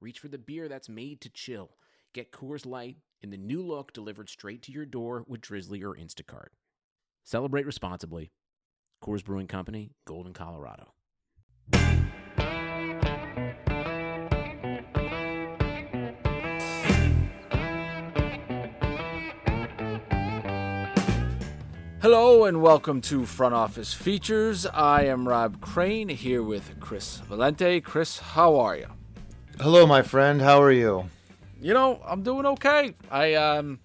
reach for the beer that's made to chill. Get Coors Light in the new look delivered straight to your door with Drizzly or Instacart. Celebrate responsibly. Coors Brewing Company, Golden, Colorado. Hello and welcome to Front Office Features. I am Rob Crane here with Chris Valente. Chris, how are you? Hello, my friend. How are you? You know, I'm doing okay. I um,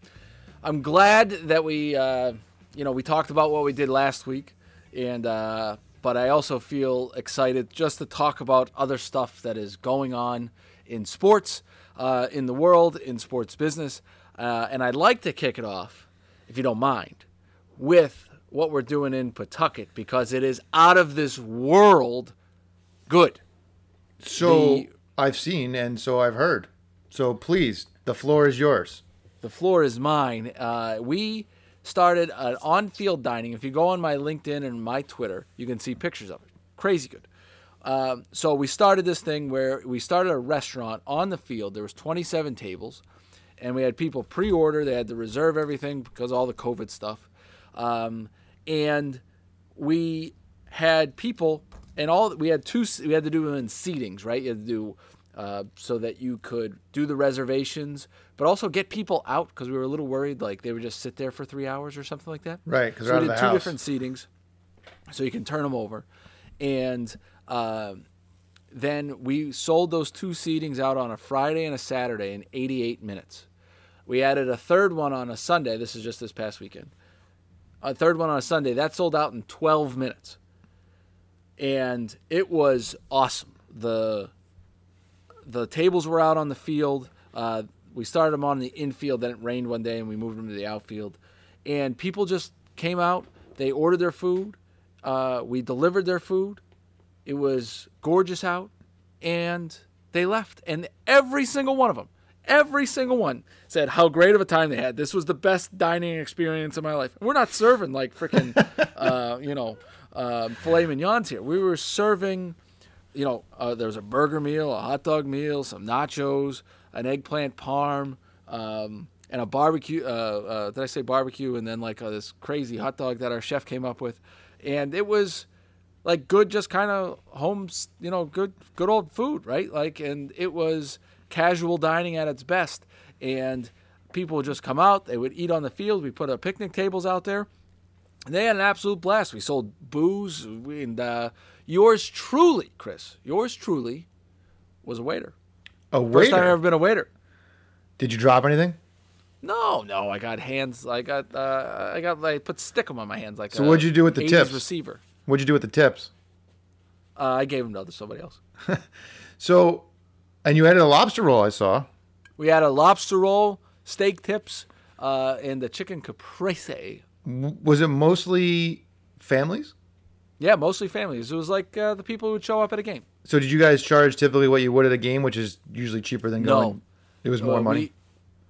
I'm glad that we, uh, you know, we talked about what we did last week, and uh, but I also feel excited just to talk about other stuff that is going on in sports, uh, in the world, in sports business, uh, and I'd like to kick it off, if you don't mind, with what we're doing in Pawtucket because it is out of this world good. So The- I've seen and so I've heard. So please, the floor is yours. The floor is mine. Uh, we started an on-field dining. If you go on my LinkedIn and my Twitter, you can see pictures of it. Crazy good. Um, so we started this thing where we started a restaurant on the field. There was 27 tables, and we had people pre-order. They had to reserve everything because of all the COVID stuff, um, and we had people and all we had two we had to do them in seatings right you had to do uh, so that you could do the reservations but also get people out because we were a little worried like they would just sit there for three hours or something like that Right, 'cause so we did two house. different seatings so you can turn them over and um then we sold those two seatings out on a friday and a saturday in 88 minutes we added a third one on a sunday this is just this past weekend a third one on a Sunday. That sold out in 12 minutes. And it was awesome. The the tables were out on the field. Uh, we started them on the infield, then it rained one day and we moved them to the outfield. And people just came out, they ordered their food, uh, we delivered their food. It was gorgeous out, and they left. And every single one of them, every single one said how great of a time they had. This was the best dining experience of my life. And we're not serving like freaking, uh, you know, uh, filet mignons here. We were serving, you know, uh, there was a burger meal, a hot dog meal, some nachos, an eggplant parm, um, and a barbecue. Uh, uh, did I say barbecue? And then like uh, this crazy hot dog that our chef came up with, and it was like good, just kind of home, you know, good, good old food, right? Like, and it was casual dining at its best, and people would just come out. They would eat on the field. We put our picnic tables out there. And they had an absolute blast. We sold booze, and uh, yours truly, Chris, yours truly, was a waiter. A waiter. First time I've ever been a waiter. Did you drop anything? No, no, I got hands. I got, uh, I got, like, put stickum on my hands, like. So what'd you do with the tips? Receiver. What'd you do with the tips? Uh, I gave them to other somebody else. So, and you had a lobster roll. I saw. We had a lobster roll, steak tips, uh, and the chicken caprese. Was it mostly families? Yeah, mostly families. It was like uh, the people who would show up at a game. So did you guys charge typically what you would at a game, which is usually cheaper than going? No. going? It was more Uh, money.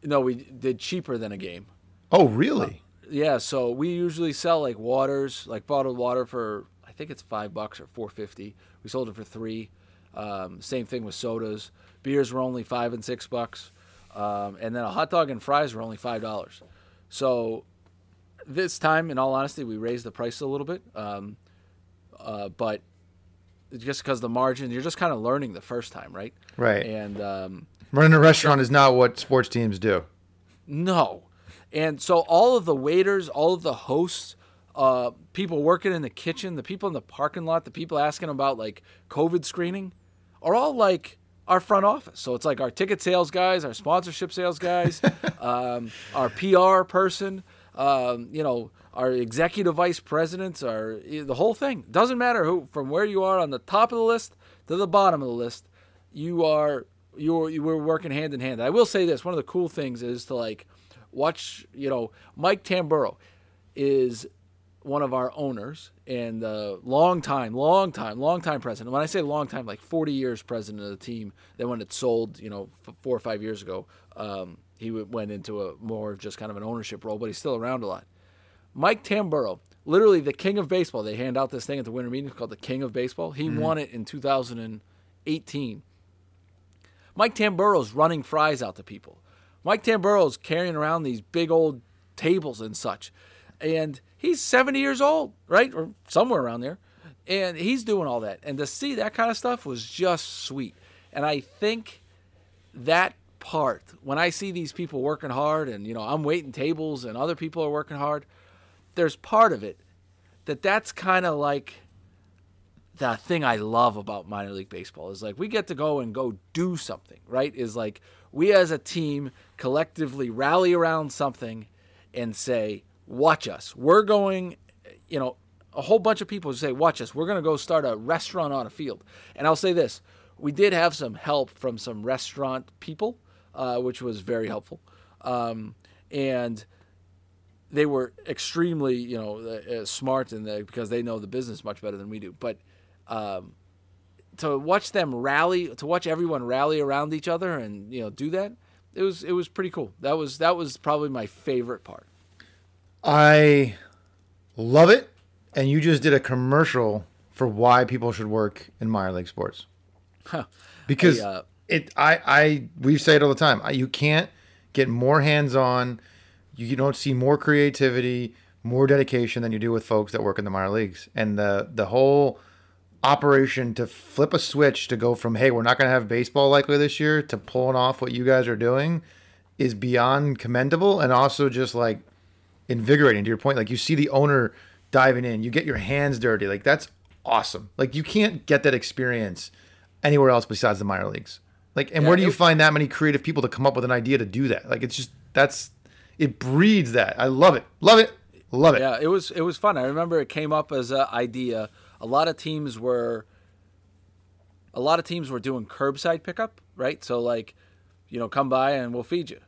We, no, we did cheaper than a game. oh, really? Yeah, so we usually sell like waters, like bottled water for I think it's five bucks or four fifty. We sold it for three. Um, same thing with sodas. Beers were only five and six bucks, um, and then a hot dog and fries were only five dollars. So this time, in all honesty, we raised the price a little bit, um, uh, but just because the margin, you're just kind of learning the first time, right? Right. And um, Running a restaurant is not what sports teams do. No. And so all of the waiters, all of the hosts, uh, people working in the kitchen, the people in the parking lot, the people asking about like COVID screening are all like our front office. So it's like our ticket sales guys, our sponsorship sales guys, um, our PR person, um, you know, our executive vice presidents, our the whole thing. Doesn't matter who from where you are on the top of the list to the bottom of the list, you are you were, you were working hand in hand. I will say this: one of the cool things is to like watch. You know, Mike Tamburro is one of our owners and uh, long time, long time, long time president. When I say long time, like 40 years president of the team. Then when it sold, you know, four or five years ago, um, he went into a more of just kind of an ownership role, but he's still around a lot. Mike Tamburro, literally the king of baseball. They hand out this thing at the winter meetings called the King of Baseball. He mm-hmm. won it in 2018. Mike Tamburro's running fries out to people. Mike Tamburro's carrying around these big old tables and such. And he's 70 years old, right? Or somewhere around there. And he's doing all that. And to see that kind of stuff was just sweet. And I think that part, when I see these people working hard and, you know, I'm waiting tables and other people are working hard, there's part of it that that's kind of like the thing I love about minor league baseball is like we get to go and go do something, right? Is like we as a team collectively rally around something and say, "Watch us. We're going, you know, a whole bunch of people say, "Watch us. We're going to go start a restaurant on a field." And I'll say this, we did have some help from some restaurant people, uh, which was very helpful. Um, and they were extremely, you know, uh, uh, smart and the, because they know the business much better than we do. But um, to watch them rally, to watch everyone rally around each other and you know do that, it was it was pretty cool. That was that was probably my favorite part. I love it. And you just did a commercial for why people should work in minor league sports. Because Hey, uh, it, I, I, we say it all the time. You can't get more hands-on. You, you don't see more creativity, more dedication than you do with folks that work in the minor leagues. And the the whole operation to flip a switch to go from hey, we're not going to have baseball likely this year to pulling off what you guys are doing is beyond commendable and also just like invigorating to your point like you see the owner diving in you get your hands dirty like that's awesome like you can't get that experience anywhere else besides the minor leagues like and Yeah, where do you it- find that many creative people to come up with an idea to do that like it's just that's it breeds that i love it love it love it Yeah, it was it was fun. I remember it came up as an idea. A lot of teams were a lot of teams were doing curbside pickup, right? So like, you know, come by and we'll feed you.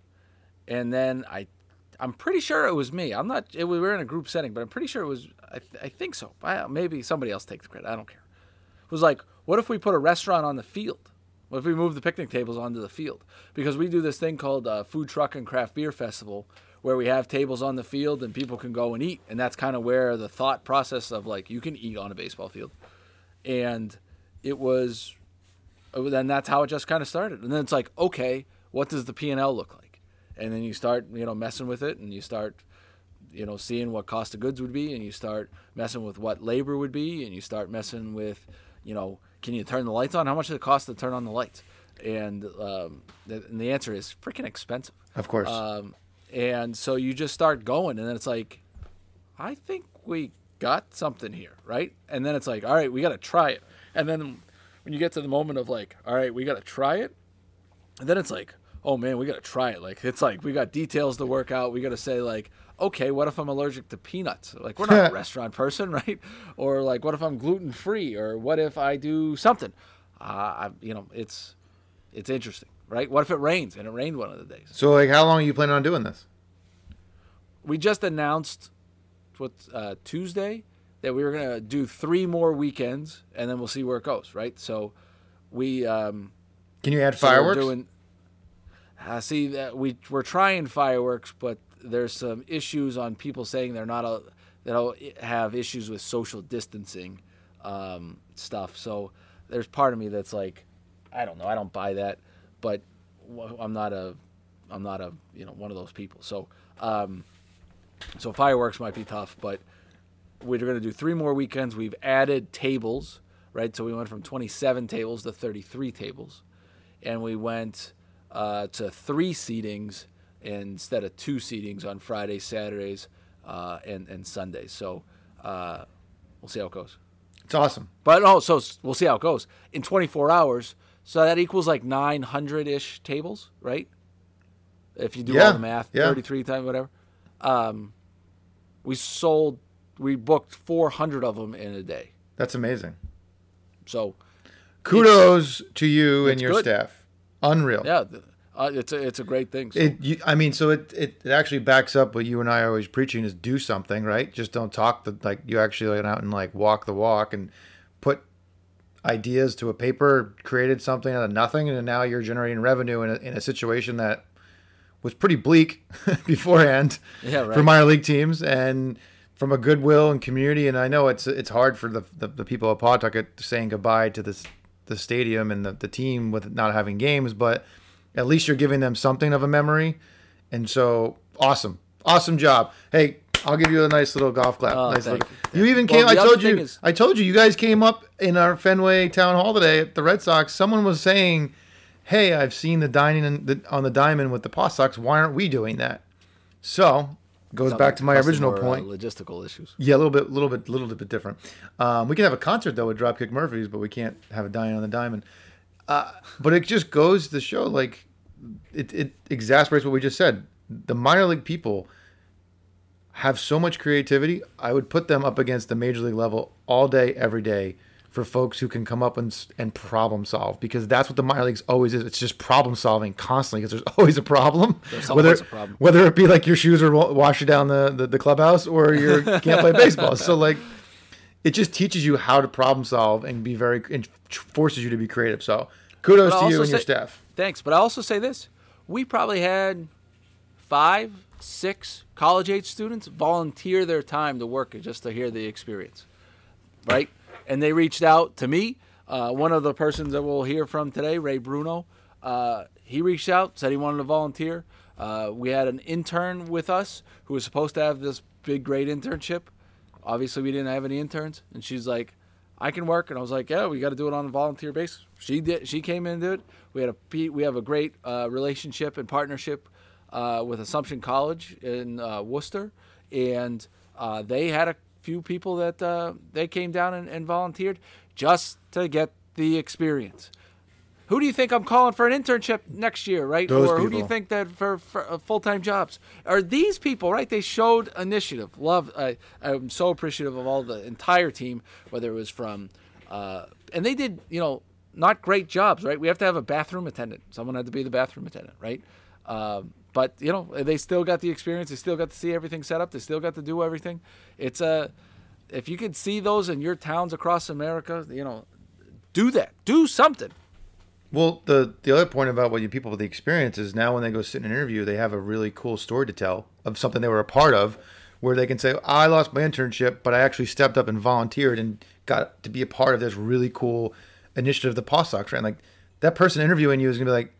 And then I I'm pretty sure it was me. I'm not it, we were in a group setting, but I'm pretty sure it was I, I think so. I, maybe somebody else takes the credit. I don't care. It was like, what if we put a restaurant on the field? What if we move the picnic tables onto the field? Because we do this thing called uh, Food Truck and Craft Beer Festival, where we have tables on the field and people can go and eat, and that's kind of where the thought process of like you can eat on a baseball field, and it was, then that's how it just kind of started, and then it's like, okay, what does the P and L look like? And then you start, you know, messing with it, and you start you know, seeing what cost of goods would be, and you start messing with what labor would be, and you start messing with, you know, can you turn the lights on? How much does it cost to turn on the lights? And, um, the, and the answer is freaking expensive. of course Um, and so you just start going, and then it's like, I think we got something here, right? And then it's like, all right, we got to try it. And then when you get to the moment of like, all right, we got to try it, and then it's like, oh man, we got to try it. Like it's like we got details to work out. We got to say like, okay, what if I'm allergic to peanuts? Like we're not a restaurant person, right? Or like, what if I'm gluten free? Or what if I do something? Uh, I, you know, it's it's interesting, right? What if it rains? And it rained one of the days. so like how long are you planning on doing this we just announced what uh, Tuesday that we were gonna do three more weekends, and then we'll see where it goes. Right. So we um, can you add so we're fireworks doing. Uh, see that we we're trying fireworks, but there's some issues on people saying they're not a they'll have issues with social distancing um, stuff. So there's part of me that's like, I don't know, I don't buy that, but I'm not a I'm not a you know one of those people. So um, so fireworks might be tough, but we're going to do three more weekends. We've added tables, right? So we went from 27 tables to 33 tables, and we went uh, to three seatings instead of two seatings on Fridays, Saturdays, uh, and and Sundays. So uh, we'll see how it goes. it's awesome But oh, so we'll see how it goes in 24 hours. So that equals like 900 ish tables, right? If you do Yeah, all the math, yeah. 33 times whatever. Um, we sold, we booked 400 of them in a day. that's amazing So kudos to you and your good. staff Unreal. Yeah, th- uh, it's a it's a great thing. So, It, you, I mean, so it, it, it actually backs up what you and I are always preaching is do something, right? Just don't talk the like you actually went out and like walk the walk and put ideas to a paper, created something out of nothing, and now you're generating revenue in a, in a situation that was pretty bleak beforehand Yeah, right. for minor league teams and from a goodwill and community. And I know it's it's hard for the the, the people at Pawtucket saying goodbye to this the stadium and the, the team with not having games, but at least you're giving them something of a memory. And so awesome, awesome job. Hey, I'll give you a nice little golf clap. Oh, nice little- you. you even Well, came. I told you. is- I told you. You guys came up in our Fenway town hall today at the Red Sox. Someone was saying, "Hey, I've seen the dining on the diamond with the Paw Sox. Why aren't we doing that?" So goes Sounds back like to my original uh, point. logistical issues. Yeah, a little bit, little bit, little bit different. Um, we can have a concert though with Dropkick Murphys, but we can't have a dining on the diamond. Uh, but it just goes to show, like, it, it exasperates what we just said. The minor league people have so much creativity. I would put them up against the major league level all day, every day, for folks who can come up and and problem solve because that's what the minor leagues always is. It's just problem solving constantly because there's always a problem. There's whether always a problem. whether it be like your shoes are wa- washing down the, the, the clubhouse or you can't play baseball. So like, it just teaches you how to problem solve and be very and forces you to be creative. So kudos But to you and your staff. Thanks, but I also say this: we probably had five, six college age students volunteer their time to work just to hear the experience, right? And they reached out to me. Uh, one of the persons that we'll hear from today, Ray Bruno, uh, he reached out, said he wanted to volunteer. Uh, we had an intern with us who was supposed to have this big, great internship. Obviously, we didn't have any interns, and she's like, "I can work," and I was like, "Yeah, we got to do it on a volunteer basis." She did. She came in and did it. We had a we have a great uh, relationship and partnership uh, with Assumption College in uh, Worcester, and uh, they had a few people that uh, they came down and, and volunteered just to get the experience. Who do you think I'm calling for an internship next year, right? Those or who do you think that for, for uh, full-time jobs are these people, right? They showed initiative. Love. I, I'm so appreciative of all the entire team, whether it was from, uh, and they did, you know, not great jobs, right? We have to have a bathroom attendant. Someone had to be the bathroom attendant, right? Um, but you know, they still got the experience. They still got to see everything set up. They still got to do everything. It's a, if you could see those in your towns across America, you know, do that. Do something. Well, the the other point about what you people with the experience is now when they go sit in an interview, they have a really cool story to tell of something they were a part of, where they can say, "I lost my internship, but I actually stepped up and volunteered and got to be a part of this really cool initiative the Paw Sox ran." Like that person interviewing you is gonna be like,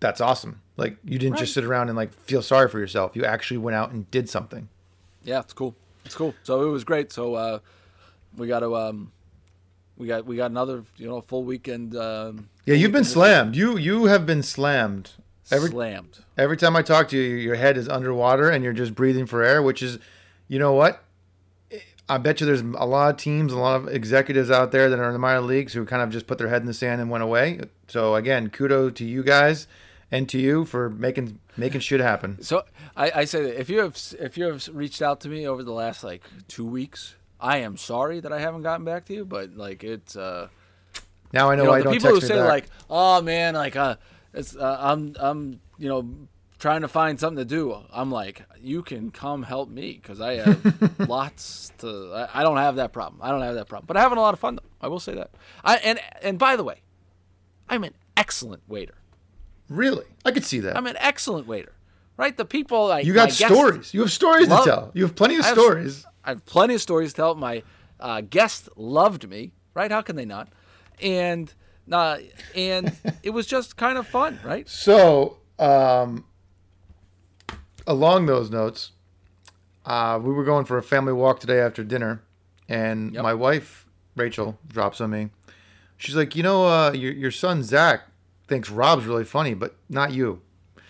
"That's awesome! Like you didn't just sit around and like feel sorry for yourself. You actually went out and did something." Yeah, it's cool. It's cool. So it was great. So uh, we got to um, we got we got another you know full weekend. Um, Yeah, full you've been weekend this slammed. You you have been slammed. Every slammed. Every time I talk to you, your head is underwater and you're just breathing for air, which is, you know what? I bet you there's a lot of teams, a lot of executives out there that are in the minor leagues who kind of just put their head in the sand and went away. So again, kudos to you guys and to you for making making shit happen. So I, I say that if you have if you have reached out to me over the last like two weeks, I am sorry that I haven't gotten back to you. But like it's uh, Now I know, you know, I the don't people who say back. like, "Oh man, like uh, it's uh, I'm I'm you know trying to find something to do." I'm like, "You can come help me because I have lots to. I, I don't have that problem. I don't have that problem, but I'm having a lot of fun though. I will say that. I and and by the way, I'm an excellent waiter. really, I could see that. I'm an excellent waiter. Right? The people like you got stories. You have stories love- to tell. You have plenty of I have- stories. I have plenty of stories to tell. My uh, guests loved me, right? How can they not? And uh, and it was just kind of fun, right? So, um, along those notes, uh, we were going for a family walk today after dinner, and Yep. my wife Rachel drops on me. She's like, "You know, uh, your your son Zach thinks Rob's really funny, but not you.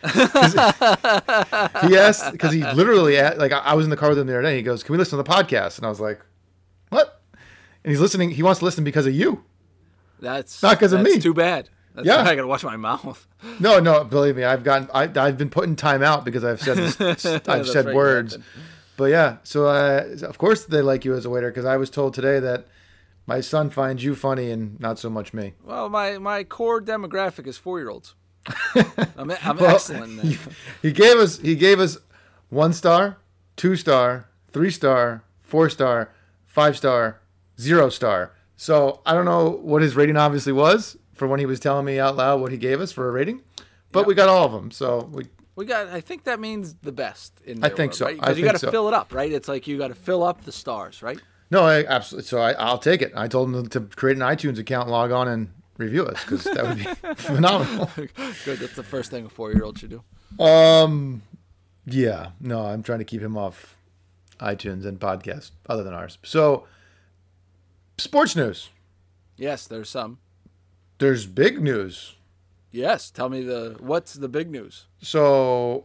he asked because he literally asked, like I was in the car with him the other day. He goes, "Can we listen to the podcast?" And I was like, "What?" And he's listening. He wants to listen because of you. That's not because of me. Too bad. That's Yeah. I gotta watch my mouth. No, no, believe me, I've gotten, I, I've been putting time out because I've said, this, I've said right, words. But yeah, so uh, of course they like you as a waiter because I was told today that My son finds you funny and not so much me. Well, my, my core demographic is four year olds. I'm, I'm Well, excellent. He gave us he gave us one star, two star, three star, four star, five star, zero star. So I don't know what his rating obviously was for when he was telling me out loud what he gave us for a rating, but we got all of them. So we We got. I think that means the best. In I think world, so. Right? Because you got to so. fill it up, right? It's like you got to fill up the stars, right? no, I absolutely. So I, I'll take it. I told him to create an iTunes account, log on, and review us because that would be phenomenal. Good. That's the first thing a four year old should do. Um, yeah, no, I'm trying to keep him off iTunes and podcasts other than ours. So, sports news. Yes, there's some. There's big news. Yes, tell me the what's the big news? So,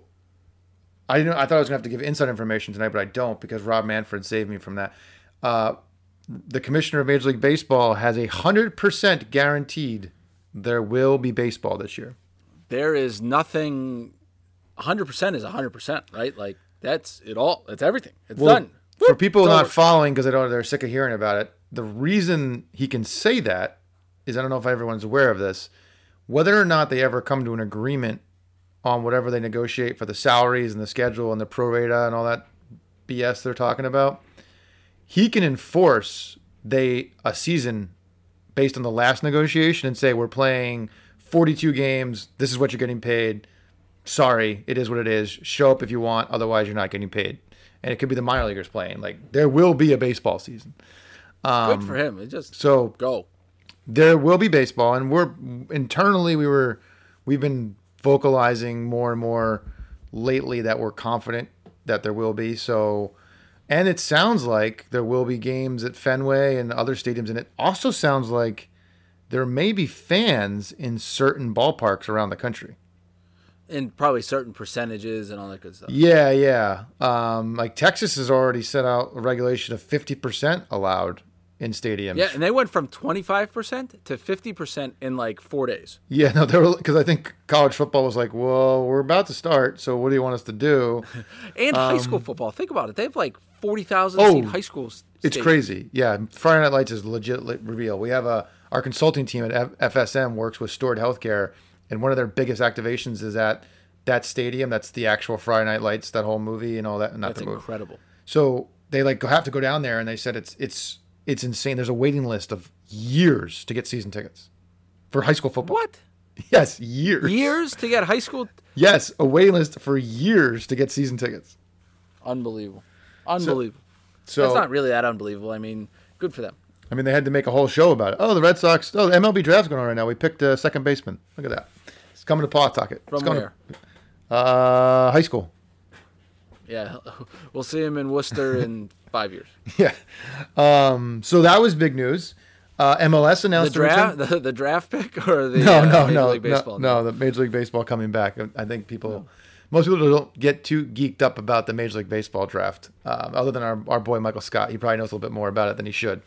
I didn't. I thought I was gonna have to give inside information tonight, but I don't because Rob Manfred saved me from that. Uh, the commissioner of Major League Baseball has a hundred percent guaranteed there will be baseball this year. There is nothing. 100 percent is 100 percent, right? Like that's it all. It's everything. It's Well, done. For people It's not over. following because they don't, they're sick of hearing about it. The reason he can say that is I don't know if everyone's aware of this. Whether or not they ever come to an agreement on whatever they negotiate for the salaries and the schedule and the pro rata and all that BS they're talking about, he can enforce they a season based on the last negotiation and say we're playing 42 games. This is what you're getting paid. Sorry, it is what it is. Show up if you want, otherwise you're not getting paid. And it could be the minor leaguers playing. Like there will be a baseball season. Good for him. It just um, So go. There will be baseball and we're internally we were we've been vocalizing more and more lately that we're confident that there will be. So and it sounds like there will be games at Fenway and other stadiums and it also sounds like there may be fans in certain ballparks around the country. And probably certain percentages and all that good stuff. yeah yeah. Um, like Texas has already set out a regulation of 50% allowed in stadiums Yeah, and they went from 25% to 50% in like four days. Yeah, no, they were because I think college football was like, well, we're about to start, so what do you want us to do? And high school football. Think about it. They have like 40,000 Um, Oh, seat high schools. It's crazy. Yeah, Friday Night Lights is legit reveal. We have a our consulting team at F- FSM works with Stored Healthcare, and one of their biggest activations is at that stadium. That's the actual Friday Night Lights, that whole movie and all that. Not That's the movie. incredible. So they like have to go down there, and they said it's it's it's insane. There's a waiting list of years to get season tickets for high school football. What? Yes, years. Years to get high school? Yes, a waiting list for years to get season tickets. Unbelievable. Unbelievable. So That's not really that unbelievable. I mean, good for them. I mean, they had to make a whole show about it. Oh, the Red Sox. Oh, the MLB draft's going on right now. We picked a second baseman. Look at that. It's coming to Pawtucket. From it's coming where? To, uh, high school. Yeah, we'll see him in Worcester in five years. Yeah. Um, so that was big news. Uh, MLS The announced draft, the, the draft pick, or the No, uh, no, Major no, League Baseball? no, no. The Major League Baseball coming back. I think people, most people don't get too geeked up about the Major League Baseball draft. Um, other than our, our boy Michael Scott, he probably knows a little bit more about it than he should.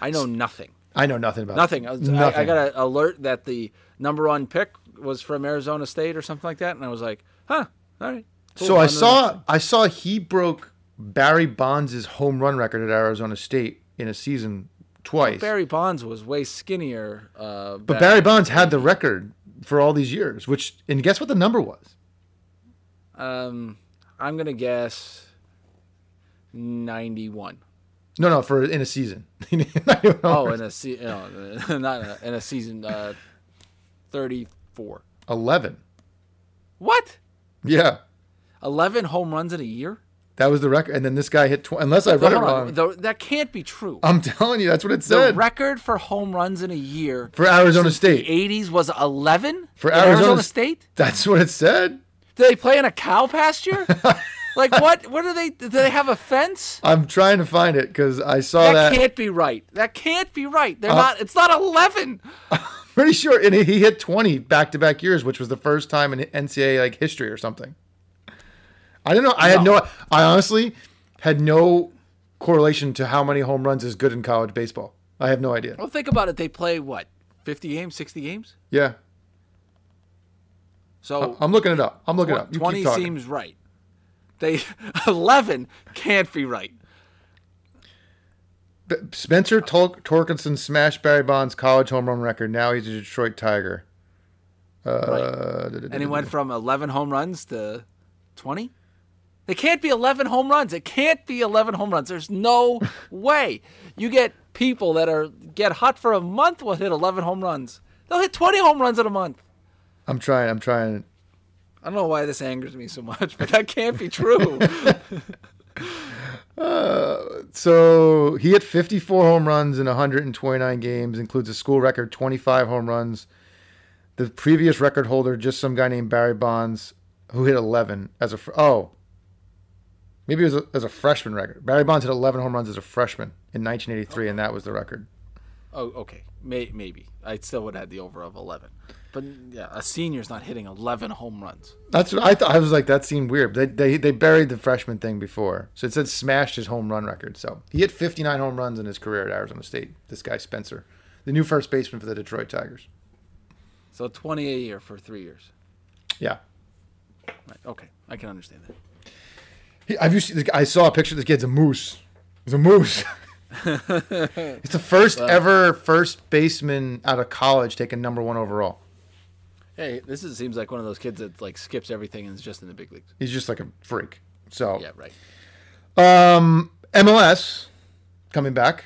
I know nothing. I know nothing about Nothing. It. I, I- Nothing. I got an alert that the number one pick was from Arizona State or something like that, and I was like, huh, all right. So I on to the next saw. I saw he broke Barry Bonds' home run record at Arizona State in a season twice. Barry Bonds was way skinnier. Uh, but Barry Bonds had the record for all these years, which and guess what the number was? Um, I'm gonna guess ninety-one. No, no, for in a season. Oh, in a se- no, not in a, in a season. Uh, Thirty-four. eleven. What? Yeah, Eleven home runs in a year? that was the record. And then this guy hit. Tw- unless I read it wrong, the- that can't be true. I'm telling you, that's what it said. the record for home runs in a year for Arizona State. 80s was 11 For Arizona Arizona State. That's what it said. Do they play in a cow pasture? like what? What do they? Do they have a fence? I'm trying to find it because I saw That, that. can't be right. That can't be right. Uh, They're not. It's not 11. Pretty sure, and he hit 20 back-to-back years, which was the first time in NCAA like history or something. I don't know. I had no. I honestly had no correlation to how many home runs is good in college baseball. I have no idea. Well, think about it. They play what? 50 games, 60 games. Yeah, So I'm looking it up. I'm looking it up. You 20 keep seems right. They 11 can't be right. Spencer Tor- Torkelson smashed Barry Bonds' college home run record. Now he's a Detroit Tiger. Uh, And he went from 11 home runs to 20? They can't be 11 home runs. It can't be 11 home runs. There's no way. You get people that are get hot for a month will hit 11 home runs. They'll hit 20 home runs in a month. I'm trying. I'm trying. I don't know why this angers me so much, but that can't be true. Uh, so he hit 54 home runs in 129 games, includes a school record 25 home runs. The previous record holder, just some guy named Barry Bonds, who hit 11 as a fr- oh, maybe it was a, as a freshman record. Barry Bonds hit 11 home runs as a freshman in 1983, and that was the record. oh, okay. May, maybe. I still would have had the over of 11. But yeah, a senior's not hitting 11 home runs. That's what I thought. I was like, that seemed weird. They, they they buried the freshman thing before, so it said smashed his home run record. So he hit 59 home runs in his career at Arizona State. This guy Spencer, the new first baseman for the Detroit Tigers. So 20 a year for three years. Yeah. Right. Okay. I can understand that. He, have you seen? I saw a picture. of This kid's a moose. He's a moose. it's the first ever first baseman out of college taken number one overall. Hey, this is, seems like one of those kids that like skips everything and is just in the big leagues. He's just like a freak. So, Yeah, right. um, MLS coming back.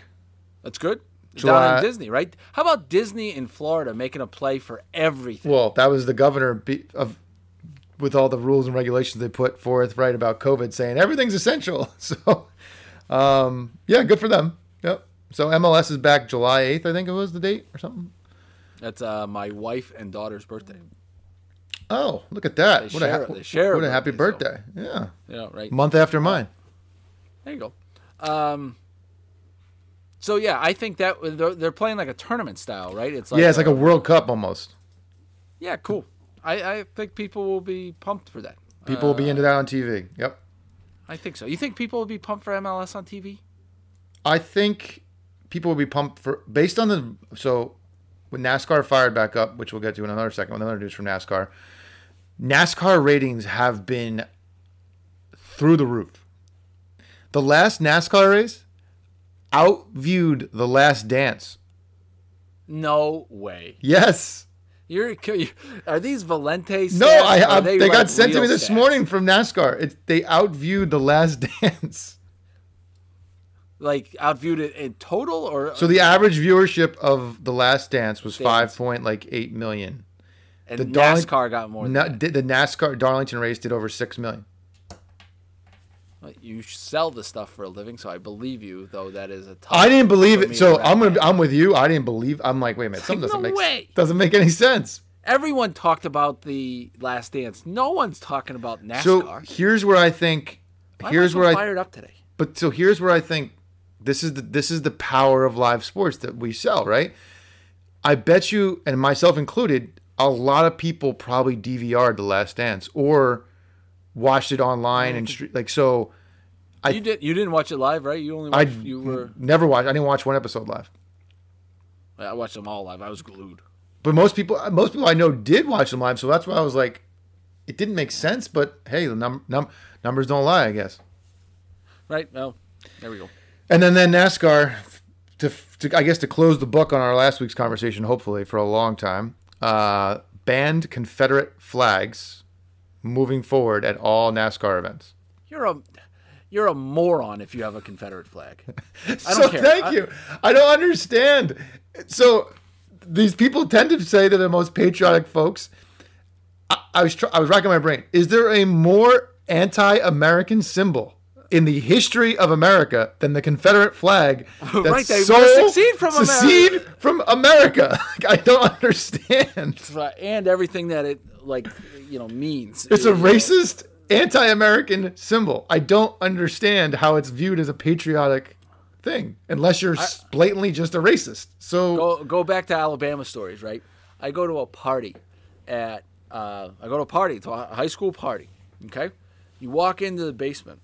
That's good. Down in Disney, right? How about Disney in Florida making a play for everything? Well, that was the governor of with all the rules and regulations they put forth right about COVID, saying everything's essential. So, um, yeah, good for them. Yep. So MLS is back July eighth, I think it was the date or something. That's uh, my wife and daughter's birthday. Oh, look at that! They what a, ha- share what a happy birthday, so- Yeah, Yeah, right. month after mine. There you go. Um, so yeah, I think that they're, they're playing like a tournament style, right? It's like yeah, it's like uh, a World Cup almost. yeah, cool. I, I think people will be pumped for that. People will be into that on TV. Yep. I think so. You think people will be pumped for MLS on TV? I think people will be pumped for based on the so when NASCAR fired back up, which we'll get to in another second, with another news from NASCAR. NASCAR ratings have been through the roof. The last NASCAR race outviewed the last dance. No way. Yes. You're are these Valente? No, I, I they, like got sent to me this stats? morning from NASCAR. It, they outviewed the last dance. Like outviewed it in total, or So the average viewership of the last dance was Dance. five point like eight million. and the Darling- NASCAR got more. Than Na- the NASCAR Darlington race did over six million. You sell the stuff for a living, so I believe you. Though that is a tough. I didn't believe it. So I'm gonna I'm with you. I didn't believe. I'm like, wait a minute, something like, doesn't no make way. doesn't make any sense. Everyone talked about the Last Dance. No one's talking about NASCAR. So here's where I think. Why Here's am I so where I. fired up today. But so here's where I think this is the this is the power of live sports that we sell, right? I bet you, and myself included, a lot of people probably DVR'd the Last Dance or watched it online and stre- like so. I- you did. You didn't watch it live, right? You only I you were. never watched. I didn't watch one episode live. I watched them all live. I was glued. But most people, most people I know did watch them live, so that's why I was like, it didn't make sense. But hey, the num- num- numbers don't lie, I guess. Right. Well, there we go. And then then NASCAR, to, to I guess to close the book on our last week's conversation, hopefully for a long time, uh, banned Confederate flags moving forward at all NASCAR events. You're a. You're a moron if you have a Confederate flag. I don't so care. thank I- you. I don't understand. So these people tend to say they're the most patriotic folks. I, I was tr- I was racking my brain. Is there a more anti-American symbol in the history of America than the Confederate flag? That's Right, they so secede from secede America. from America. I don't understand. And everything that it like you know means. It's a racist, anti-American symbol. I don't understand how it's viewed as a patriotic thing, unless you're blatantly just a racist. So Go go back to Alabama stories, right? I go to a party at uh, I go to a party to a high school party. Okay, you walk into the basement,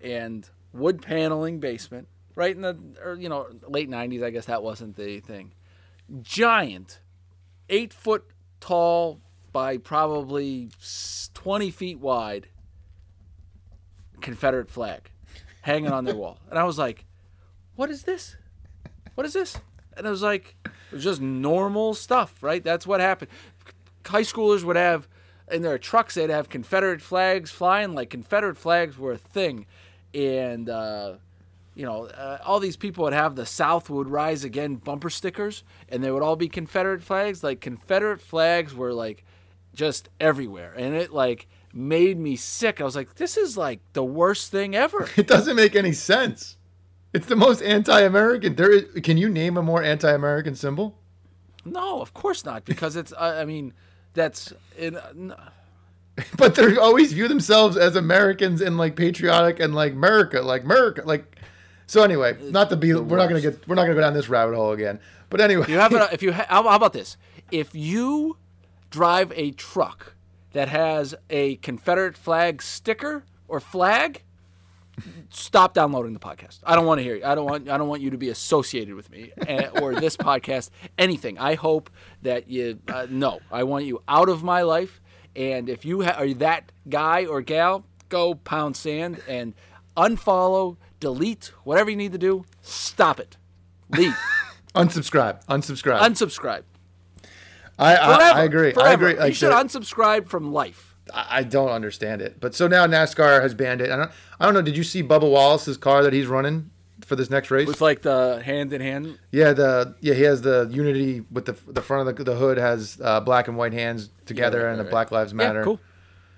and wood paneling basement, right in the or, you know late '90s. I guess that wasn't the thing. Giant, eight foot tall by probably twenty feet wide. Confederate flag hanging on their wall, and I was like, what is this? What is this? And I was like, it was just normal stuff, right? That's what happened. High schoolers would have in their trucks, they'd have Confederate flags flying, like Confederate flags were a thing. And, uh, you know, uh, all these people would have the South would rise again bumper stickers, and they would all be Confederate flags. Like, Confederate flags were like just everywhere. And it, like, made me sick. I was like, this is like the worst thing ever. It doesn't make any sense. It's the most anti-American. There is, can you name a more anti-American symbol? No, of course not, because it's. I I mean, that's in. n- But they always view themselves as Americans and like patriotic and like America, like America, like. So anyway, not to be, we're not gonna get, we're not gonna go down this rabbit hole again. But anyway, You have it. If you ha- how about this? If you drive a truck that has a Confederate flag sticker or flag, stop downloading the podcast. I don't want to hear you. I don't want. I don't want you to be associated with me eh, or this podcast. Anything. I hope that you. Uh, no, I want you out of my life. And if you ha- are that guy or gal, go pound sand and unfollow, delete, whatever you need to do. Stop it. Leave. unsubscribe, unsubscribe. Unsubscribe. I, I, Forever. I agree. Forever. I agree. you should the- unsubscribe from life. I I don't understand it. But so now NASCAR has banned it. I don't, I don't know. Did you see Bubba Wallace's car that he's running for this next race? With like the hand in hand. yeah, the yeah he has the Unity with the the front of the, the hood has uh, black and white hands together right, and the Black Lives Matter. Yeah, cool.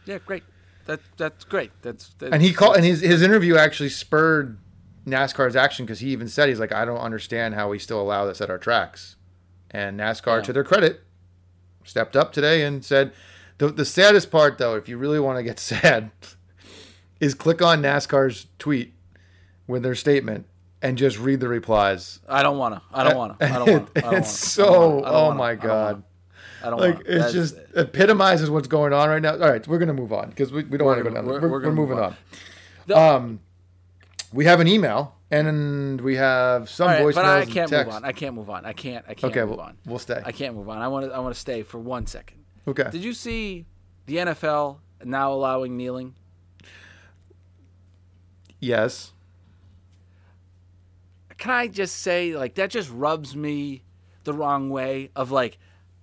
Yeah, great. That that's great. That's, that's And he called and his his interview actually spurred NASCAR's action because he even said he's like I don't understand how we still allow this at our tracks. And NASCAR, Yeah. to their credit, stepped up today and said the the saddest part though, if you really want to get sad, is click on NASCAR's tweet with their statement and just read the replies. I don't want to. I don't want to. I don't want to. it's so oh my god. I don't Like it's just epitomizes what's going on right now. All right, we're gonna move on because we, we don't want to go down. we're- We're, we're, we're moving move on. Um, we have an email and we have some right, voicemails but I can't move on. I can't move on. I can't. I can't Okay, move we'll, on. we'll stay. I can't move on. I want to. I want to stay for one second. Okay. Did you see the NFL now allowing kneeling? yes. can I just say like that just rubs me the wrong way of like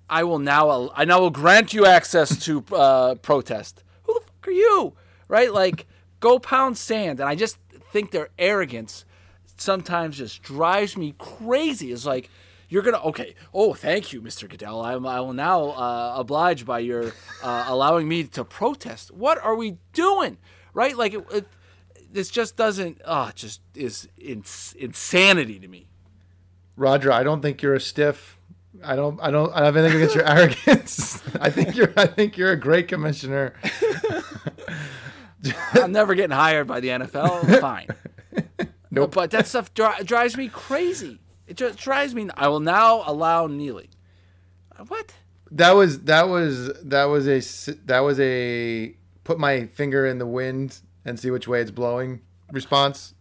I will now I now will grant you access to uh, protest. Who the fuck are you? Right? Like go pound sand and I just think their arrogance sometimes just drives me crazy. It's like you're gonna okay. Oh, thank you, Mr. Goodell. I, I will now uh, oblige by your uh, allowing me to protest. What are we doing? Right? Like it, it this just doesn't. Oh, it just is ins- insanity to me. Roger, I don't think you're a stiff. I don't. I don't. I have anything against your arrogance. I think you're. I think you're a great commissioner. I'm never getting hired by the NFL. Fine. Nope. But that stuff dri- drives me crazy. It just drives me. I will now allow kneeling. Uh, What? That was. That was. That was a That was a. Put my finger in the wind and see which way it's blowing. Response.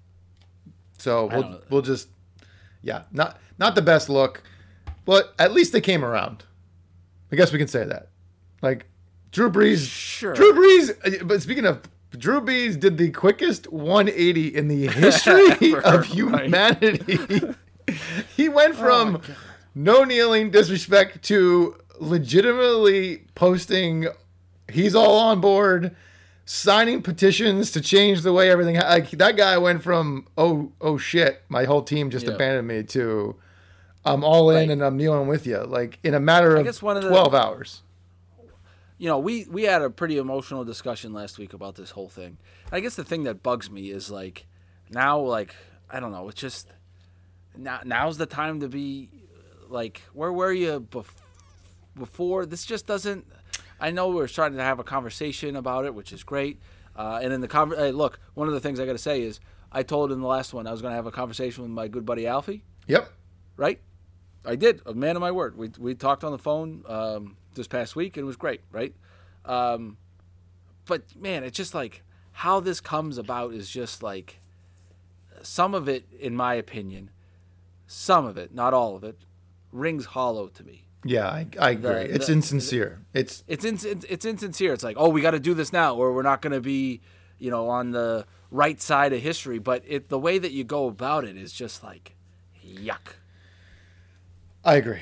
So we'll we'll just. Yeah. Not not the best look, but at least they came around. I guess we can say that. Like Drew Brees. Sure. Drew Brees. uh, But speaking of. Drew Brees did the quickest 180 in the history of humanity. he went from no kneeling disrespect to legitimately posting he's all on board signing petitions to change the way everything like that guy went from oh oh shit my whole team just Yeah. abandoned me to i'm all in and i'm kneeling with you like in a matter of of the- 12 hours you know, we we had a pretty emotional discussion last week about this whole thing. I guess the thing that bugs me is like now, like I don't know, it's just now now's the time to be like where were you bef- before? This just doesn't. I know we're starting to have a conversation about it, which is great. Uh, and in the conver- hey, look, one of the things I got to say is I told in the last one I was going to have a conversation with my good buddy Alfie yep right? I did. A man of my word. We we talked on the phone um, this past week and it was great, right? Um, but man, it's just like how this comes about is just like some of it, in my opinion, some of it, not all of it, rings hollow to me. yeah i, I agree The- it's the- insincere it's It's ins- it's insincere. It's like, oh, we got to do this now, or we're not going to be, you know, on the right side of history, but it the way that you go about it is just like yuck. I agree.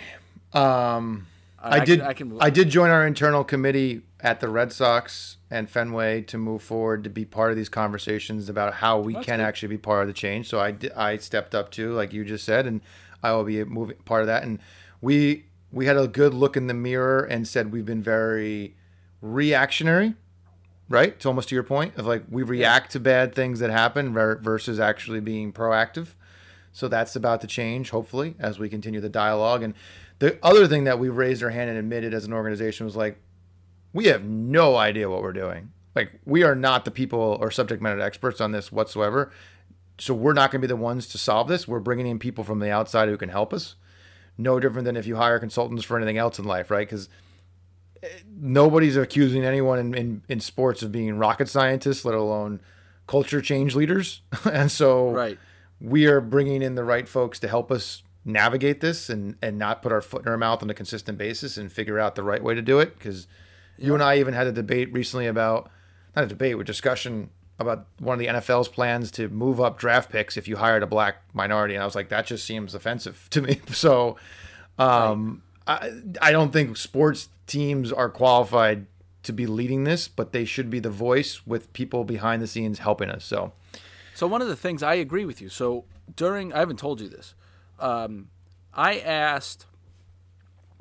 Um, I, I did. can- I can- I did join our internal committee at the Red Sox and Fenway to move forward to be part of these conversations about how we can good. actually be part of the change. So I I stepped up too, like you just said, and I will be moving part of that. And we we had a good look in the mirror and said we've been very reactionary. Right, it's almost to your point of like we react to bad things that happen versus actually being proactive. So that's about to change, hopefully, as we continue the dialogue. And the other thing that we raised our hand and admitted as an organization was like, we have no idea what we're doing. Like, we are not the people or subject matter experts on this whatsoever. So we're not going to be the ones to solve this. We're bringing in people from the outside who can help us. No different than if you hire consultants for anything else in life, right? Because eh, nobody's accusing anyone in, in, in sports of being rocket scientists, let alone culture change leaders. and so Right. we are bringing in the right folks to help us navigate this and and not put our foot in our mouth on a consistent basis and figure out the right way to do it because you and I even had a debate recently about not a debate, a discussion about one of the NFL's plans to move up draft picks if you hired a black minority and I was like that just seems offensive to me. So um I I don't think sports teams are qualified to be leading this, but they should be the voice with people behind the scenes helping us. So So one of the things I agree with you. So during I haven't told you this. Um, I asked.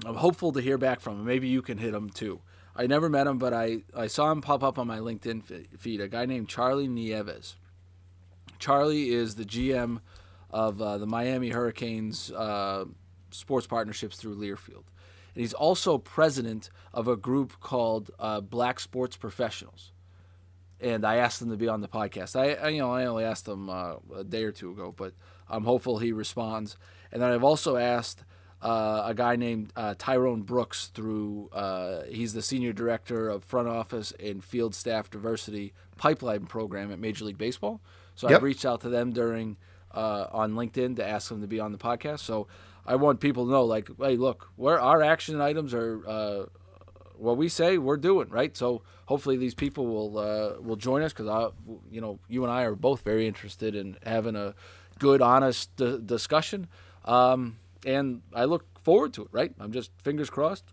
I'm hopeful to hear back from him. Maybe you can hit him too. I never met him, but I, I saw him pop up on my LinkedIn feed. A guy named Charlie Nieves. Charlie is the GM of uh, the Miami Hurricanes uh, sports partnerships through Learfield. And he's also president of a group called uh, Black Sports Professionals and I asked him to be on the podcast. I, I you know I only asked him uh, a day or two ago, but I'm hopeful he responds. And then I've also asked uh, a guy named uh, Tyrone Brooks through uh, he's the senior director of front office and field staff diversity pipeline program at Major League Baseball. So Yep. I've reached out to them during uh, on LinkedIn to ask them to be on the podcast. So I want people to know, like, hey, look, where our action items are. Uh, what we say we're doing right so hopefully these people will uh, will join us because I you know you and I are both very interested in having a good honest d- discussion um, and I look forward to it right? I'm just fingers crossed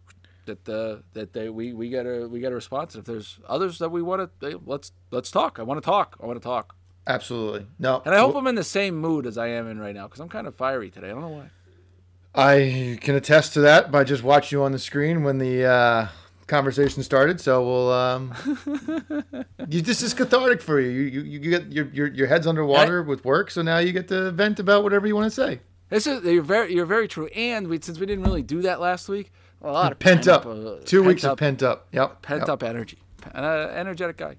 that uh, that they we, we get a we get a response. If there's others that we want to let's let's talk. I want to talk. I want to talk. Absolutely. No, and I hope I'm in the same mood as I am in right now because I'm kind of fiery today. I don't know why. I can attest to that by just watching you on the screen when the uh, conversation started. So we'll. Um, you, this is cathartic for you. You, you, you get your, your your head's underwater with work, so now you get to vent about whatever you want to say. This is you're very you're very true. And we, since we didn't really do that last week, a lot of Pent up, uh, two pent weeks up, of pent up. Yep, pent yep. up energy. An uh, energetic guy.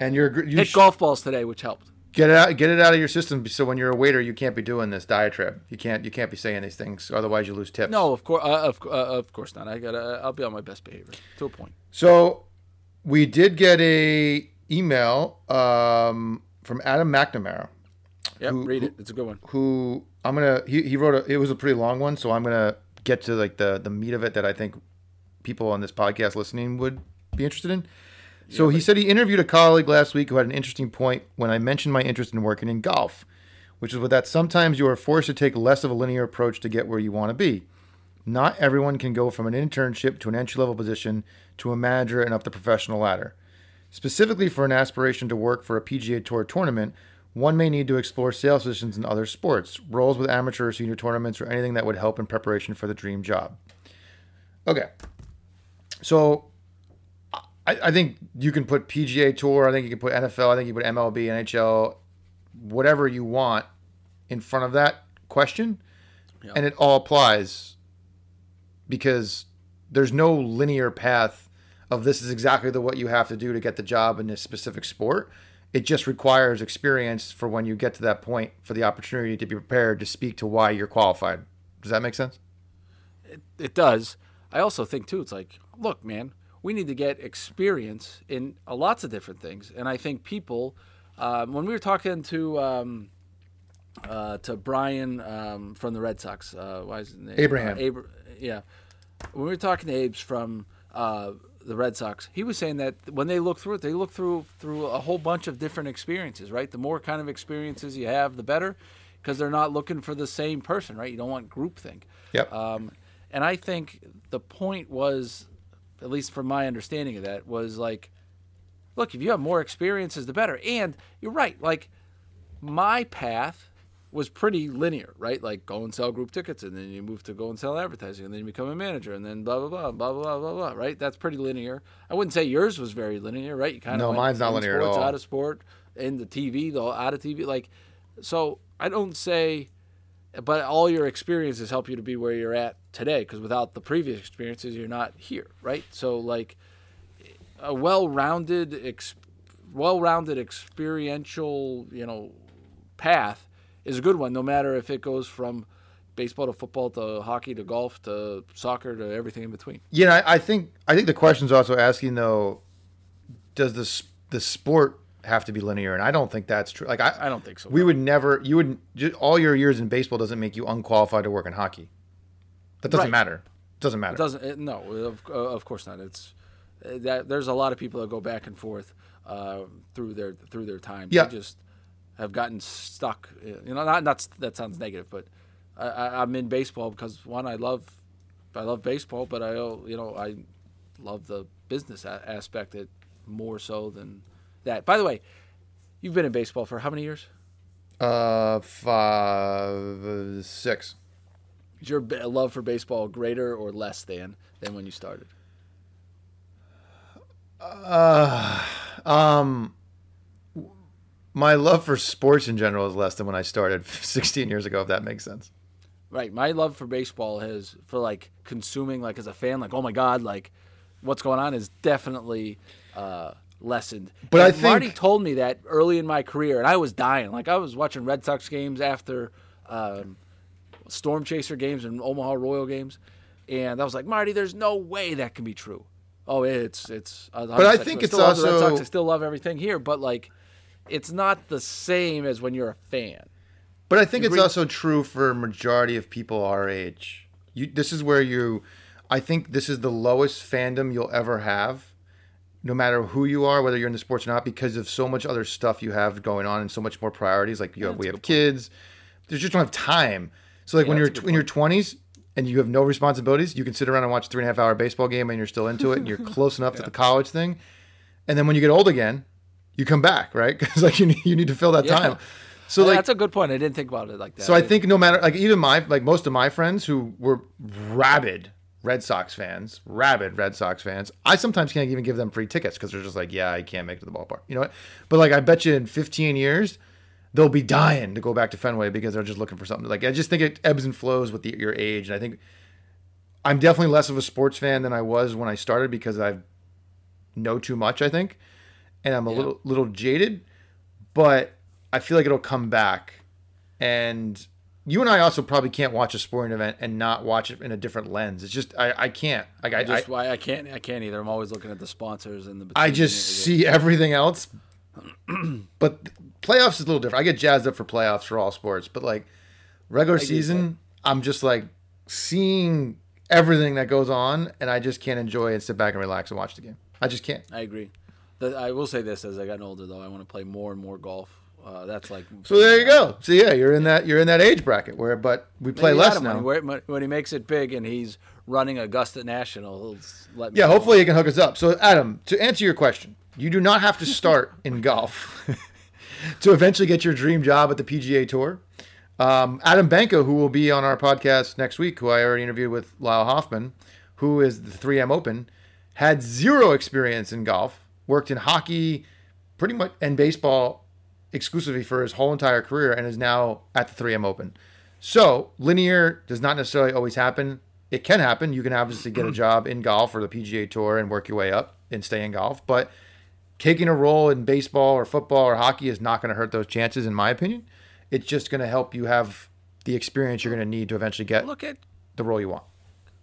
and you're you Hit sh- golf balls today, which helped. Get it out get it out of your system. So when you're a waiter, you can't be doing this diatribe. You can't you can't be saying these things, otherwise you lose tips. No, of course, uh, of, uh, of course not. I gotta. I'll be on my best behavior to a point. So we did get a email um, from Adam McNamara. Yep, Who- read it. It's a good one. who I'm gonna he, he wrote a it was a pretty long one, so I'm gonna get to like the the meat of it that I think people on this podcast listening would be interested in. So he said he interviewed a colleague last week who had an interesting point when I mentioned my interest in working in golf, which is that sometimes you are forced to take less of a linear approach to get where you want to be. Not everyone can go from an internship to an entry level position to a manager and up the professional ladder. Specifically for an aspiration to work for a PGA Tour tournament, one may need to explore sales positions in other sports, roles with amateur or senior tournaments, or anything that would help in preparation for the dream job. Okay. So I, I think you can put PGA Tour, I think you can put NFL, I think you put MLB, NHL, whatever you want in front of that question, Yeah. and it all applies because there's no linear path of this is exactly the what you have to do to get the job in this specific sport. It just requires experience for when you get to that point for the opportunity to be prepared to speak to why you're qualified. Does that make sense? It does. I also think too. It's like, look, man, we need to get experience in uh, lots of different things, and I think people. Um, when we were talking to um, uh, to Brian um, from the Red Sox, uh, why is his name Abraham. Uh, Abra- yeah, when we were talking to Abe's from uh, the Red Sox. He was saying that when they look through it, they look through through a whole bunch of different experiences, right? The more kind of experiences you have, the better, because they're not looking for the same person, right? You don't want groupthink. Yep. Um, and I think the point was, at least from my understanding of that, was like, look, if you have more experiences, the better. And you're right, like my path was pretty linear, right? Like go and sell group tickets, and then you move to go and sell advertising, and then you become a manager, and then blah blah blah blah blah blah blah. Right? That's pretty linear. I wouldn't say yours was very linear, right? You kind No, of mine's not linear at all. Out of sport, in the TV, though out of TV, like so. I don't say, but all your experiences help you to be where you're at today. Because without the previous experiences, you're not here, right? So like a well-rounded, ex- well-rounded experiential, you know, path is a good one. No matter if it goes from baseball to football to hockey to golf to soccer to everything in between. Yeah, I, I think I think the question's also asking though, does the the sport have to be linear? And I don't think that's true. Like I, I don't think so. we would never. You would all your years in baseball doesn't make you unqualified to work in hockey. That doesn't Right. matter. Doesn't matter. It doesn't. It, no, of, uh, of course not. It's uh, that there's a lot of people that go back and forth uh, through their through their time. Yeah. They just have gotten stuck. uh, You know, not not that sounds negative, but I, I, I'm in baseball because one, I love I love baseball, but I uh, you know I love the business a- aspect it more so than that. By the way, you've been in baseball for how many years? Uh, five, six. Is your love for baseball greater or less than than when you started? Uh, um, my love for sports in general is less than when I started 16 years ago. If that makes sense. Right. My love for baseball has for like consuming like as a fan, like, oh my God, like what's going on is definitely uh lessened. But I And Marty told me that early in my career and I was dying. Like I was watching Red Sox games after um Storm Chaser games and Omaha Royal games. And I was like, Marty, there's no way that can be true. Oh, it's it's. But I think it's still love the Red also- I still love everything here, but like, it's not the same as when you're a fan. But I think it's also true for a majority of people our age. You, this is where you, I think this is the lowest fandom you'll ever have, no matter who you are, whether you're in the sports or not, because of so much other stuff you have going on and so much more priorities. Like you have, we have kids, There's just don't have time. So like when you're in your twenties and you have no responsibilities, you can sit around and watch a three and a half hour baseball game and you're still into it and you're close enough to the college thing. And then when you get old again, you come back, right? Because like you need, you need to fill that Yeah. time. So like that's a good point. I didn't think about it like that. so I think no matter like even my like most of my friends who were rabid Red Sox fans, rabid Red Sox fans, I sometimes can't even give them free tickets because they're just like, yeah, I can't make it to the ballpark. You know what? But like I bet you in 15 years they'll be dying to go back to Fenway because they're just looking for something. Like I just think it ebbs and flows with the, your age, and I think I'm definitely less of a sports fan than I was when I started because I know too much. I think, and I'm a little little jaded, but I feel like it'll come back. And you and I also probably can't watch a sporting event and not watch it in a different lens. It's just I, I can't. Like I, just I, why I can't I can't either. I'm always looking at the sponsors and the. I just see everything else. but playoffs is a little different. I get jazzed up for playoffs for all sports, but like regular season, I'm just like seeing everything that goes on, and I just can't enjoy and sit back and relax and watch the game. I just can't. I agree. I will say this: as I gotten older, though, I want to play more and more golf. Uh, that's like So there you go. So yeah, you're in that you're in that age bracket where, but we play less now. When he, when he makes it big and he's running Augusta National, he'll let me. Yeah, know. hopefully he can hook us up. So, Adam, to answer your question, you do not have to start in golf to eventually get your dream job at the PGA Tour. Um, Adam Banco, who will be on our podcast next week, who I already interviewed with Lyle Hoffman, who is the 3M Open, had zero experience in golf, worked in hockey, pretty much, and baseball exclusively for his whole entire career, and is now at the 3M Open. So linear does not necessarily always happen. It can happen. You can obviously get a job in golf or the PGA Tour and work your way up and stay in golf. But taking a role in baseball or football or hockey is not going to hurt those chances, in my opinion. It's just going to help you have the experience you're going to need to eventually get Look at the role you want.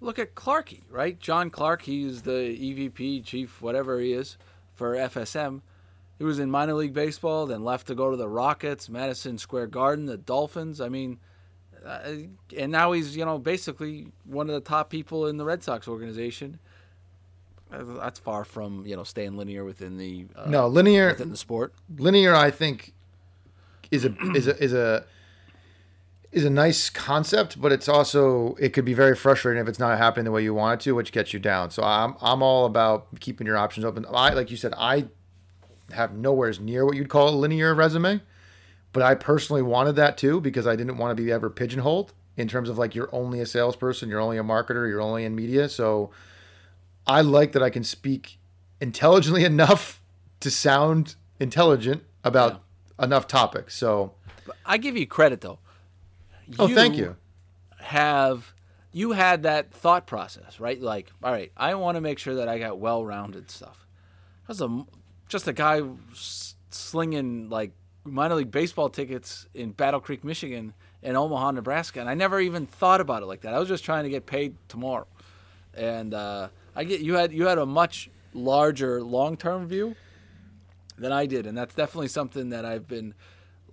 look at Clarkey, right? John Clark. He's the EVP chief, whatever he is, for FSM. He was in minor league baseball, then left to go to the Rockets, Madison Square Garden, the Dolphins. I mean, uh, and now he's you know basically one of the top people in the Red Sox organization. That's far from you know staying linear within the uh, No, linear within the sport. linear I think is a is a is a is a nice concept, but it's also it could be very frustrating if it's not happening the way you want it to, which gets you down. So I'm I'm all about keeping your options open. I like you said, I have nowhere's near what you'd call a linear resume, but I personally wanted that too because I didn't want to be ever pigeonholed in terms of like you're only a salesperson, you're only a marketer, you're only in media. So I like that I can speak intelligently enough to sound intelligent about enough topics. So I give you credit though. Oh, thank you. Have you had that thought process, right? Like, all right, I want to make sure that I got well-rounded stuff. I was a just a guy slinging like minor league baseball tickets in Battle Creek, Michigan, and Omaha, Nebraska, and I never even thought about it like that. I was just trying to get paid tomorrow, and uh, I get you had you had a much larger long-term view than I did, and that's definitely something that I've been,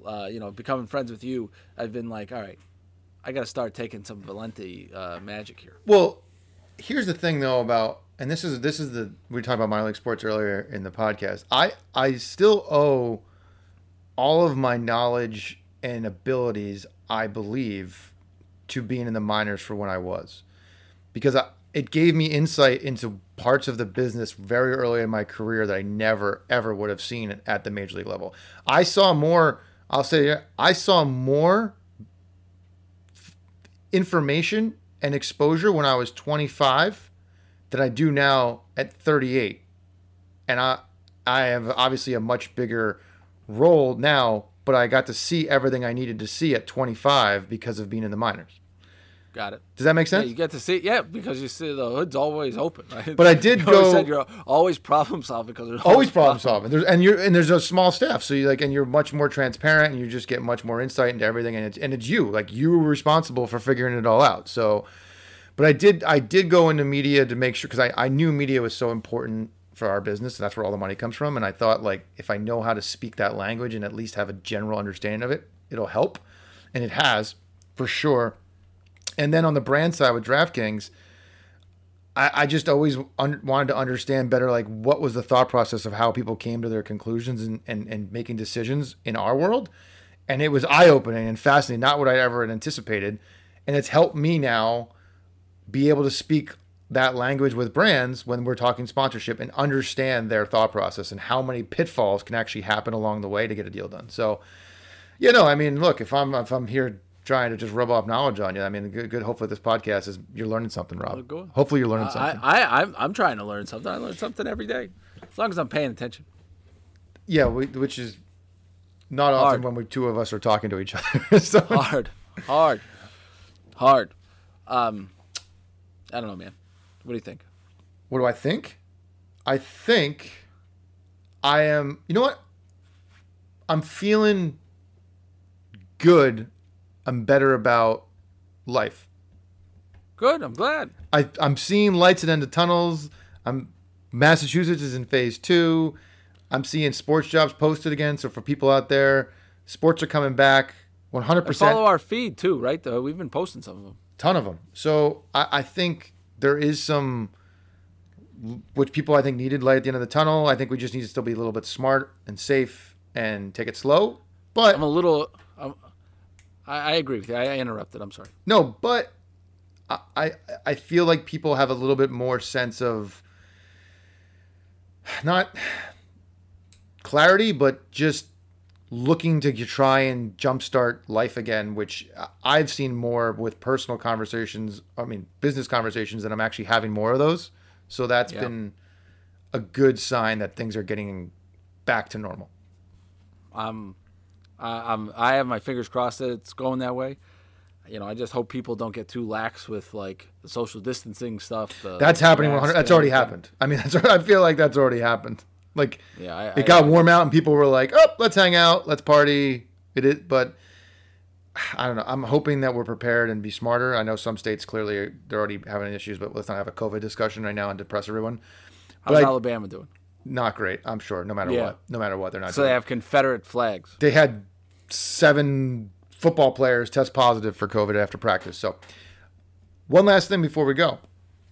uh, you know, becoming friends with you. I've been like, all right, I got to start taking some Valenti uh, magic here. Well, here's the thing though about and this is this is the we talked about minor league sports earlier in the podcast. I I still owe all of my knowledge and abilities, I believe, to being in the minors for when I was. Because I, it gave me insight into parts of the business very early in my career that I never ever would have seen at the major league level. I saw more, I'll say I saw more information and exposure when I was 25 than I do now at 38. And I I have obviously a much bigger role now, but I got to see everything I needed to see at 25 because of being in the minors. Got it. Does that make Yeah, sense? you get to see, yeah, because you see the hood's always open. Right? But I did you always go- said you're always problem solving because there's always problem solving. There's and you're and there's a small staff, so you like and you're much more transparent and you just get much more insight into everything and it's and it's you like you were responsible for figuring it all out. So, but I did I did go into media to make sure because I I knew media was so important for our business and that's where all the money comes from and I thought like if I know how to speak that language and at least have a general understanding of it, it'll help, and it has for sure. And then on the brand side with DraftKings. I, I just always un- wanted to understand better, like what was the thought process of how people came to their conclusions and, and, and making decisions in our world. And it was eye opening and fascinating, not what I ever had anticipated. And it's helped me now be able to speak that language with brands when we're talking sponsorship and understand their thought process and how many pitfalls can actually happen along the way to get a deal done. So, you know, I mean, look, if I'm if I'm here trying to just rub off knowledge on you, I mean, good. good hopefully, this podcast is you're learning something, Rob. Hopefully, you're learning something. I, I, I'm, I'm trying to learn something. I learn something every day, as long as I'm paying attention. Yeah, we, which is not often when we two of us are talking to each other. so, Hard, hard, hard. Um, I don't know, man. What do you think? what do I think? I think I am. You know what? I'm feeling good. I'm better about life. Good. I'm glad. I, I'm seeing lights at the end of tunnels. I'm Massachusetts is in phase two. I'm seeing sports jobs posted again. So for people out there, sports are coming back. 100. And percent follow our feed too, right? Though we've been posting some of them. ton of them. So I, I think there is some, which people I think needed light at the end of the tunnel. I think we just need to still be a little bit smart and safe and take it slow. But I'm a little. I'm, I, I agree with you. I, I interrupted. I'm sorry. no, but I, I I feel like people have a little bit more sense of not clarity, but just looking to try and jumpstart life again, which I've seen more with personal conversations. I mean, business conversations, and I'm actually having more of those. So that's Yeah. been a good sign that things are getting back to normal. I'm, I, I'm. I have my fingers crossed that it's going that way. You know, I just hope people don't get too lax with like the social distancing stuff. The, That's happening. 100. That's already happened. I mean, that's, I feel like that's already happened. Like Yeah, I, it got warm out and people were like, "Oh, let's hang out, let's party." It is, but I don't know. I'm hoping that we're prepared and be smarter. I know some states clearly they're already having issues, but let's not have a COVID discussion right now and depress everyone. How's but I- Alabama doing? Not great. I'm sure. No matter Yeah. what, no matter what, they're not. So they have Confederate flags. they had seven football players test positive for COVID after practice. So, one last thing before we go.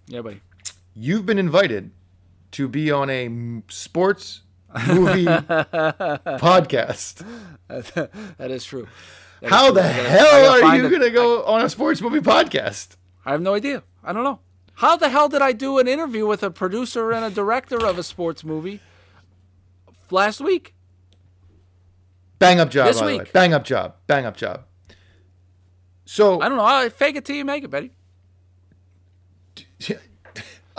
Yeah, buddy. You've been invited to be on a sports movie podcast. that is true. That is How true. the gotta- hell are you going to go on a sports movie podcast? I have no idea. I don't know. How the hell did I do an interview with a producer and a director of a sports movie last week? Bang up job, This by the way. week. Bang up job. Bang up job. So I don't know. I fake it till you make it, Betty.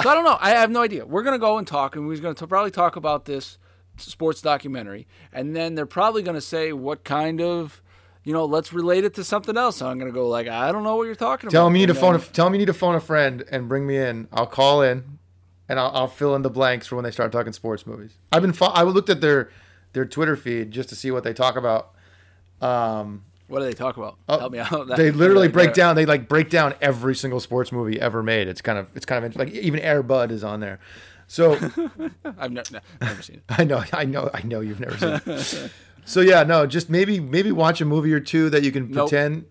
So I don't know. I have no idea. We're gonna go and talk, and we're gonna probably talk about this sports documentary, and then they're probably gonna say what kind of, you know, let's relate it to something else. So I'm gonna go like, I don't know what you're talking tell about. me need to phone. A, tell me you need to phone a friend and bring me in. I'll call in, and I'll, I'll fill in the blanks for when they start talking sports movies. I've been. I looked at their their Twitter feed just to see what they talk about. Um, What do they talk about? Help me out. they literally break down. They like break down every single sports movie ever made. It's kind of. It's kind of like even Air Bud is on there. So I've ne- ne- never seen it. I know, I know, I know you've never seen. it. so yeah, no, just maybe maybe watch a movie or two that you can Nope. pretend.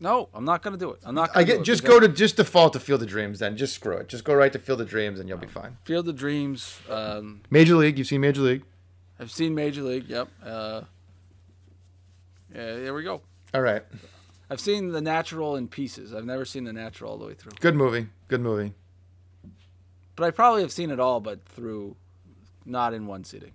No, I'm not gonna do it. I'm not. Gonna I get just go to just default to Field of Dreams. Then just screw it. Just go right to Field of Dreams, and you'll be fine. Field of Dreams. Um, Major League, you've seen Major League. I've seen Major League. Yep. Uh, yeah, there we go. All right, I've seen The Natural in pieces. I've never seen The Natural all the way through. good movie. Good movie. But I probably have seen it all, but through, not in one sitting.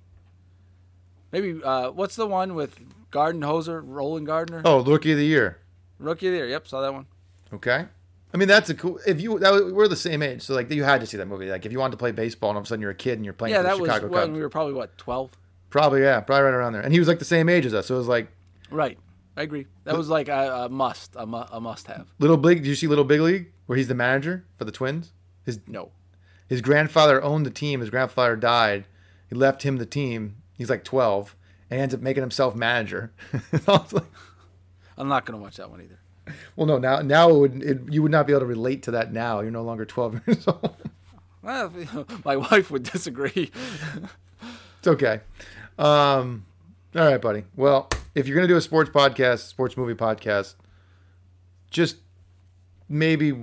Maybe uh, what's the one with Garden Hoser, Roland Gardner, Oh, Rookie of the Year. Rookie of the Year? Yep, saw that one. Okay. I mean, that's a cool. If you that, was- we're the same age, so like you had to see that movie. Like if you wanted to play baseball, and all of a sudden you're a kid and you're playing yeah, for the that was when Cubs. we were probably what twelve. Probably yeah, probably right around there. And he was like the same age as us, so it was like Right, I agree. That was like a, a must, a, mu- a must have. Little Big. Did you see Little Big League, where he's the manager for the Twins? His No, his grandfather owned the team. His grandfather died. He left him the team. He's like 12 and ends up making himself manager. I was like, I'm not gonna watch that one either. well, no, now now it would it, you would not be able to relate to that now. You're no longer 12 years old. Well, my wife would disagree. It's okay. Um, all right, buddy. Well, if you're gonna do a sports podcast, sports movie podcast, just maybe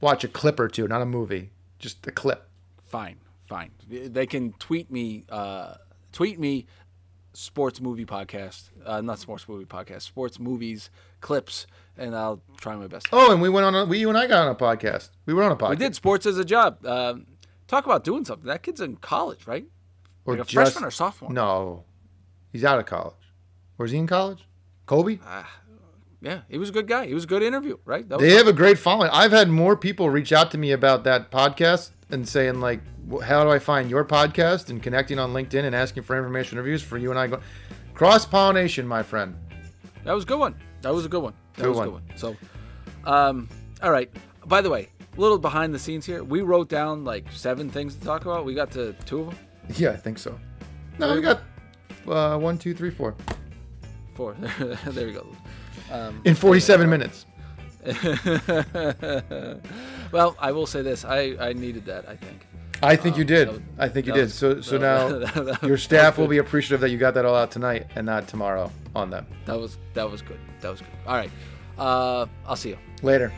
watch a clip or two, not a movie, just a clip. fine, fine. They can tweet me, uh, tweet me, sports movie podcast, uh, not sports movie podcast, sports movies clips, and I'll try my best. Oh, and we went on. A, we you and I got on a podcast. We were on a podcast. We did sports as a job. Um, talk about doing something. That kid's in college, right? Or like a freshman or sophomore? No, he's out of college. Or is he in college? Kobe. Yeah, he was a good guy. He was a good interview, right? That was They have a great following. I've had more people reach out to me about that podcast and saying like, "How do I find your podcast?" and connecting on LinkedIn and asking for information reviews for you and I. Go cross pollination, my friend. That was a good one. That was a good one. That Good was one. a good one. So, um, all right. By the way, a little behind the scenes here. We wrote down like seven things to talk about. We got to two of them. Yeah, I think so. No, we got uh, one, two, three, four Four. there we go. Um, in forty-seven minutes. well, I will say this. I, I needed that. I think. I think you did. was- I think you did. was- So, so that- now that- that your staff will be appreciative that you got that all out tonight and not tomorrow on them. That was that was good. That was good. All right. Uh, I'll see you. Later.